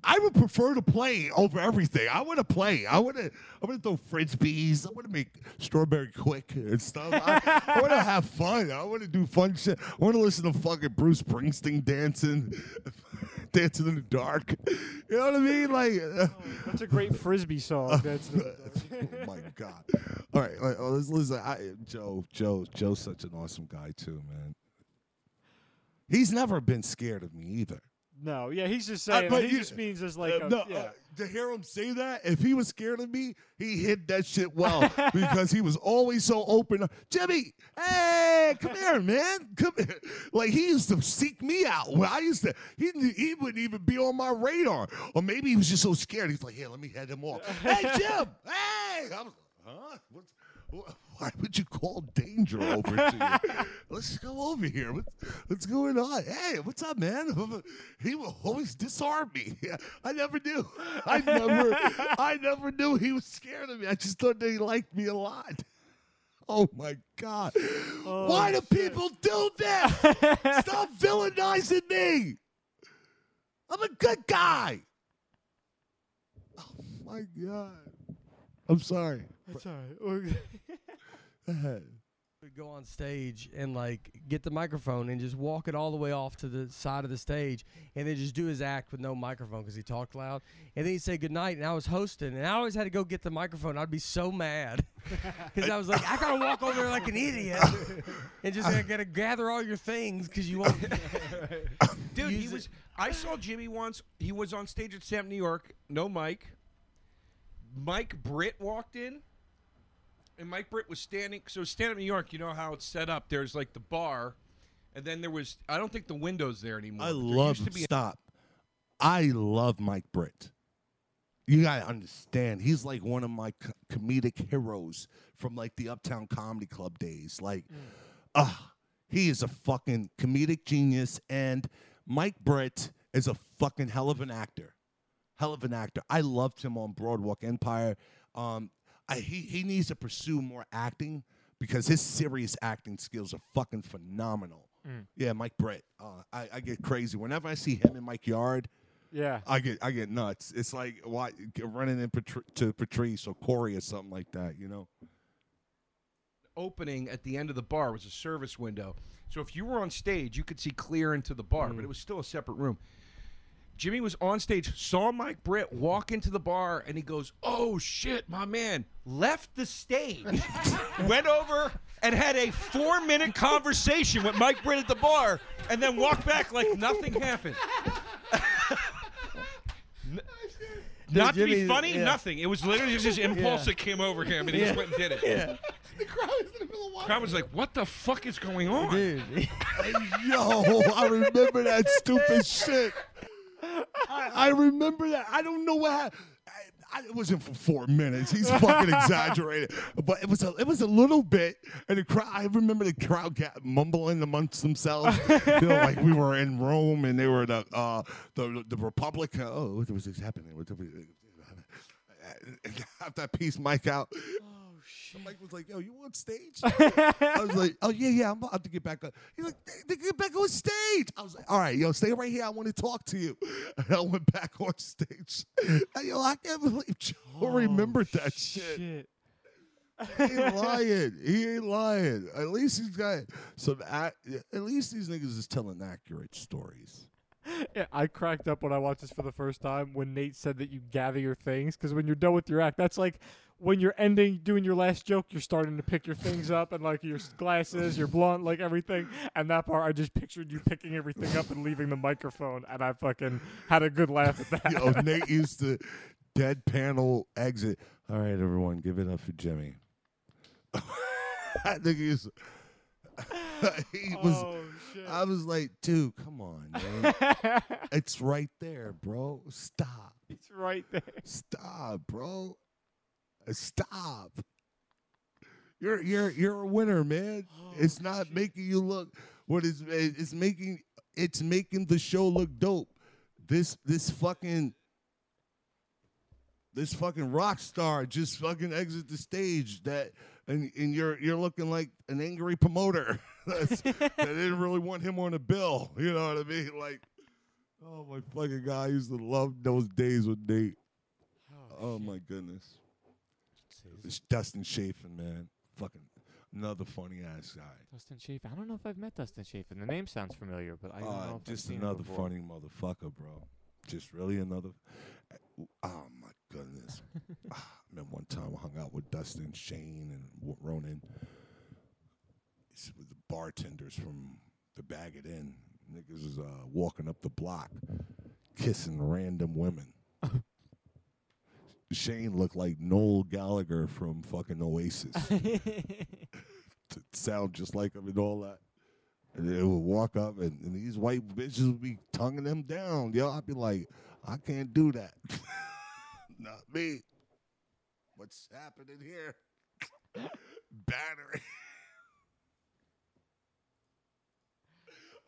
I would prefer to play over everything. I want to play. I want to. I want to throw frisbees. I want to make strawberry Quik and stuff. I, I want to have fun. I want to do fun shit. I want to listen to fucking Bruce Springsteen dancing, dancing in the dark. You know what I mean? Like, uh, That's a great frisbee song. That's oh my god! All right, all right, let's listen. I, Joe, Joe, Joe's such an awesome guy too, man. He's never been scared of me either. No, yeah, he's just Uh, saying. but he you- just means as like, Uh, a, no, yeah. uh, to hear him say that, if he was scared of me, he hid that shit well because he was always so open. Jimmy, hey, come here, man, come here. Like he used to seek me out. When I used to, he he wouldn't even be on my radar, or maybe he was just so scared. He's like, here, let me head him off. hey, Jim, hey, I was, huh? What's, wh- why would you call danger over to you? Let's go over here. What's, what's going on? Hey, what's up, man? He will always disarm me. I never knew. I never, I never knew he was scared of me. I just thought that he liked me a lot. Oh my God! Oh, why do people do this? Stop villainizing me. I'm a good guy. Oh my God! I'm sorry. That's all right. Go on stage and like get the microphone and just walk it all the way off to the side of the stage and then just do his act with no microphone because he talked loud and then he'd say goodnight and I was hosting and I always had to go get the microphone I'd be so mad because I was like I gotta walk over there like an idiot and just I gotta gather all your things because you won't Dude, he was. it. I saw Jimmy once. He was on stage at Stamp New York. No mic. Mike Britt walked in, and Mike Britt was standing. So stand up New York. You know how it's set up. There's like the bar, and then there was. I don't think the windows there anymore. I love to be. stop. I love Mike Britt. You gotta understand, he's like one of my co- comedic heroes from like the Uptown Comedy Club days. Like, ah, he is a fucking comedic genius, and Mike Britt is a fucking hell of an actor. Hell of an actor. I loved him on Boardwalk Empire. Um, I, he he needs to pursue more acting because his serious acting skills are fucking phenomenal. Yeah, Mike Britt. Uh, I, I get crazy whenever I see him in Mike Yard. Yeah. I get I get nuts. It's like why running in Patri- to Patrice or Corey or something like that. You know. opening at the end of the bar was a service window. So if you were on stage, you could see clear into the bar, but it was still a separate room. Jimmy was on stage, saw Mike Britt walk into the bar, and he goes, "Oh shit, my man!" Left the stage, went over and had a four-minute conversation with Mike Britt at the bar, and then walked back like nothing happened. N- Not to be funny, yeah. nothing. It was literally just his impulse Yeah. that came over him, and he just went and did it. yeah The crowd is in the middle of Crowd was like, "What the fuck is going on?" dude Yo, I remember that stupid shit. I, remember that. I don't know what happened. I, it wasn't for four minutes. He's fucking exaggerated, but it was a it was a little bit, and the crowd. I remember the crowd got mumbling amongst themselves, you know, like we were in Rome and they were the uh, the the Republic. Oh, what was this happening? What the- and after that piece, Mike out. Oh! Mike was like, "Yo, you on stage?" I was like, "Oh yeah, yeah, I'm about to get back up." He's like, "They- they "Get back on stage." I was like, "All right, yo, stay right here. I want to talk to you." And I went back on stage. And, yo, I can't believe Joe oh, remembered that shit. Shit. He ain't lying. He ain't lying. At least he's got some. ac- At least these niggas is telling accurate stories. Yeah, I cracked up when I watched this for the first time when Nate said that you gather your things because when you're done with your act, that's like when you're ending doing your last joke, you're starting to pick your things up and like your glasses, your blunt, like everything. And that part, I just pictured you picking everything up and leaving the microphone, and I fucking had a good laugh at that. Yo, Nate used to dead panel exit. All right, everyone, give it up for Jimmy. I think he oh, was. he was. oh shit! I was like, dude, come on, man. it's right there, bro. Stop. it's right there. Stop, bro. Stop. You're you're you're a winner, man. Oh, it's not making you look what is it's making it's making the show look dope. This this fucking this fucking rock star just fucking exit the stage that and and you're you're looking like an angry promoter That's, that didn't really want him on the bill. You know what I mean? Like, oh my fucking god, I used to love those days with Nate. Oh, oh my goodness. It's Dustin Chafin, man. Fucking another funny ass guy. Dustin Chafin. I don't know if I've met Dustin Chafin. The name sounds familiar, but I don't Uh, know if I've just seen him another before. funny motherfucker, bro. Just really another. Oh my goodness. I remember one time I hung out with Dustin, Shane, and Ronan. It's with the bartenders from the Baggot Inn. Niggas is uh, walking up the block, kissing random women. Shane looked like Noel Gallagher from fucking Oasis. to sound just like him and all that. And they would walk up, and, and these white bitches would be tonguing them down. Yo, I'd be like, I can't do that. Not me. What's happening here? Battery.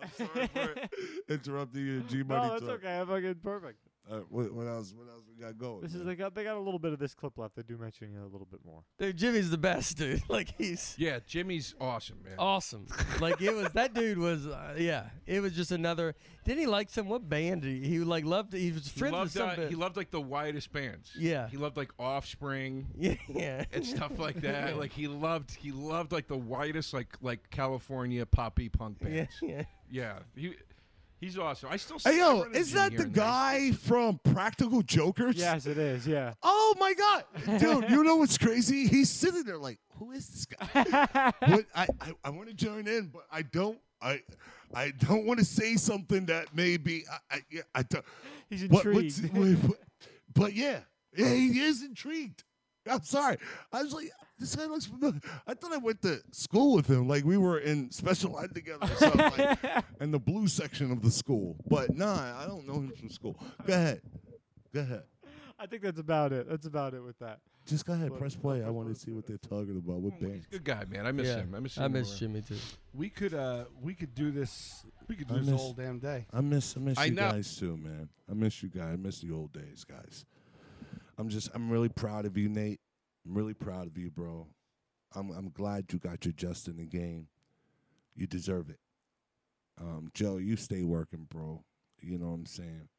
I'm sorry for interrupting you, G Money. No, that's okay. I'm fucking perfect. Uh, what, what else? What else we got going? This is man? they got they got a little bit of this clip left. They do mention you a little bit more. Dude, Jimmy's the best, dude. Like he's Yeah, Jimmy's awesome, man. awesome. like it was that dude was uh, yeah. It was just another. Didn't he like some what band? He, he like loved. He was He friends with loved, some. uh, band- he loved like the widest bands. Yeah. He loved like Offspring. Yeah, yeah. And stuff like that. Like he loved he loved like the widest like like California poppy punk yeah, bands. yeah. Yeah. He he's awesome. I still see Hey, yo, is that the and there. guy from Practical Jokers? Yes, it is. Yeah. Oh my god, dude! You know what's crazy? He's sitting there like, who is this guy? what, I I, I want to join in, but I don't. I I don't want to say something that may be. I, I, I don't. He's what- what's- intrigued. wait, what- but yeah, yeah, he is intrigued. I'm sorry. I was like, this guy looks familiar. I thought I went to school with him. Like we were in special ed together or something. like, in the blue section of the school. But nah, I don't know him from school. Go ahead. Go ahead. I think that's about it. That's about it with that. Just go ahead, Look, press play. I want to see what they're talking about. What He's band? good guy, man. I miss yeah. him. I miss him. I miss. Jimmy too. We could uh we could do this we could do I this miss- all damn day. I miss I miss I you know. guys too, man. I miss you guys. I miss the old days, guys. I'm just I'm really proud of you, Nate. I'm really proud of you, bro. I'm I'm glad you got your just in the game. You deserve it. Um, Joe, you stay working, bro. You know what I'm saying?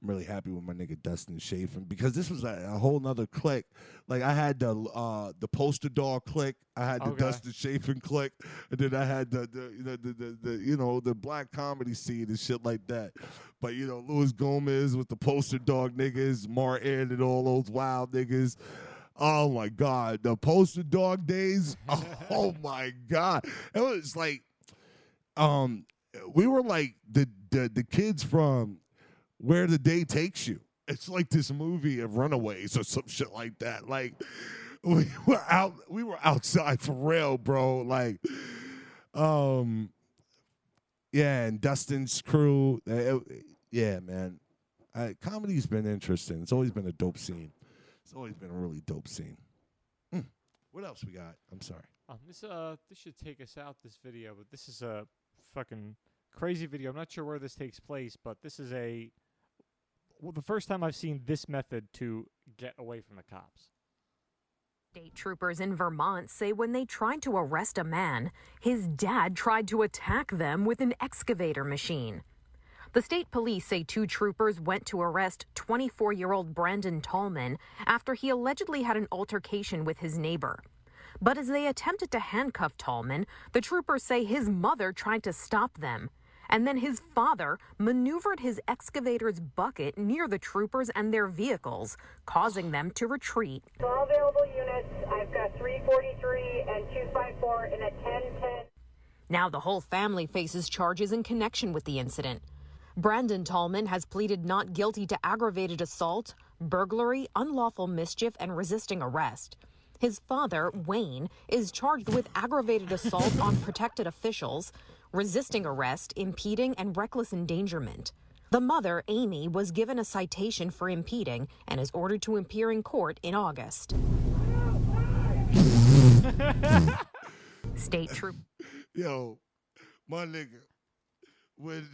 I'm really happy with my nigga Dustin Chafin because this was a, a whole nother click. Like I had the uh the poster dog click, I had the Okay. Dustin Chafin click, and then I had the the, you know, the, the the you know the black comedy scene and shit like that. But you know, Luis Gomez with the poster dog niggas, Martin and all those wild niggas. Oh my god, the poster dog days. oh my god, it was like, um, we were like the the the kids from where the day takes you. It's like this movie of Runaways or some shit like that. Like we were out, we were outside for real, bro. Like, um, yeah, and Dustin's crew. uh, it- yeah, man. Uh, comedy's been interesting. It's always been a dope scene. It's always been a really dope scene. Hmm. What else we got? I'm sorry. Um, this uh, this should take us out. This video, but this is a fucking crazy video. I'm not sure where this takes place, but this is a well, the first time I've seen this method to get away from the cops. State troopers in Vermont say when they tried to arrest a man, his dad tried to attack them with an excavator machine. The state police say two troopers went to arrest 24 year old Brandon Tallman after he allegedly had an altercation with his neighbor. But as they attempted to handcuff Tallman, the troopers say his mother tried to stop them. And then his father maneuvered his excavator's bucket near the troopers and their vehicles, causing them to retreat. All available units, I've got 343 and 254 in a 1010. Now the whole family faces charges in connection with the incident. Brandon Tallman has pleaded not guilty to aggravated assault, burglary, unlawful mischief, and resisting arrest. His father, Wayne, is charged with aggravated assault on protected officials, resisting arrest, impeding, and reckless endangerment. The mother, Amy, was given a citation for impeding and is ordered to appear in court in August. State troop. Yo, my nigga, when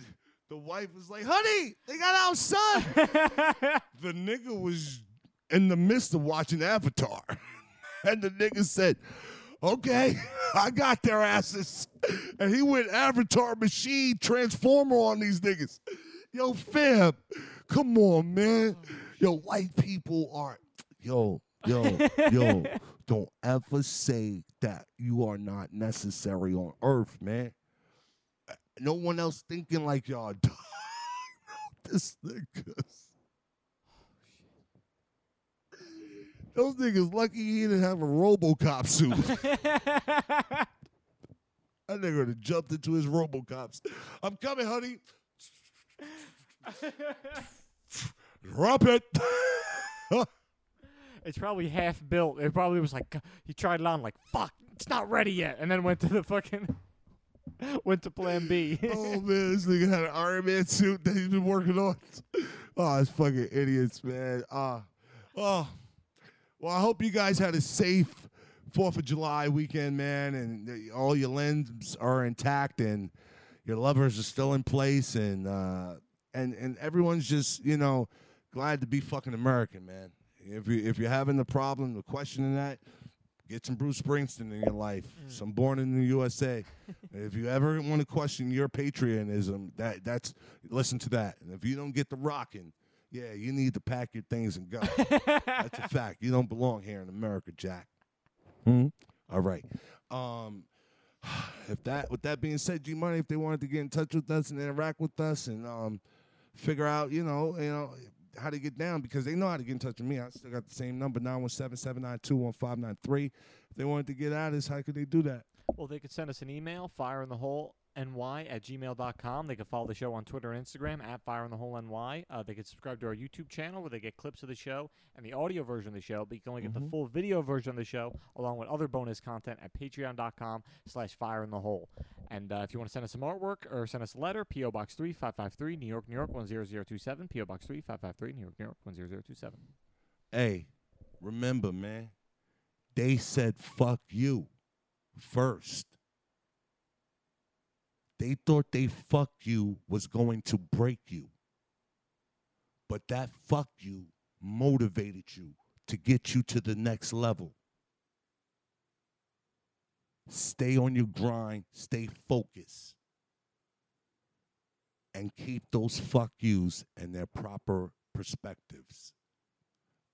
the wife was like, honey, they got our son. the nigga was in the midst of watching Avatar. and the nigga said, okay, I got their asses. And he went Avatar machine transformer on these niggas. Yo, fam, come on, man. Yo, white people are, yo, yo, yo, don't ever say that you are not necessary on earth, man. No one else thinking like y'all. this niggas. Those niggas lucky he didn't have a RoboCop suit. That nigga would have jumped into his RoboCops. I'm coming, honey. Drop it. It's probably half built. It probably was like he tried it on like fuck, it's not ready yet, and then went to the fucking went to Plan B. oh man, this nigga had an Iron Man suit that he's been working on. Oh, it's fucking idiots, man. Uh, oh, well, I hope you guys had a safe Fourth of July weekend, man, and all your limbs are intact and your lovers are still in place, and uh, and and everyone's just you know glad to be fucking American, man. If you if you're having the problem, the questioning that, get some Bruce Springsteen in your life. Some Born in the USA. if you ever want to question your patriotism, that that's listen to that. And if you don't get the rocking, yeah, you need to pack your things and go. that's a fact. You don't belong here in America, Jack. Hmm? All right. Um, if that with that being said, G Money, if they wanted to get in touch with us and interact with us and um, figure out, you know, you know how to get down because they know how to get in touch with me. I still got the same number 917-792-1593. If they wanted to get at us, how could they do that? Well, they could send us an email, fire in the hole ny at gmail.com. They can follow the show on Twitter and Instagram at fire in the hole ny. Uh, they can subscribe to our YouTube channel where they get clips of the show and the audio version of the show, but you can only get the full video version of the show along with other bonus content at patreon.com slash fire in the hole. And uh, if you want to send us some artwork or send us a letter, P.O. Box 3553, New York, New York 10027, P.O. Box 3553, New York, New York 10027. Hey, remember, man, they said fuck you first. They thought they fuck you was going to break you. But that fuck you motivated you to get you to the next level. Stay on your grind, stay focused, and keep those fuck yous in their proper perspectives.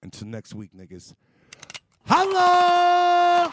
Until next week, niggas. Hello!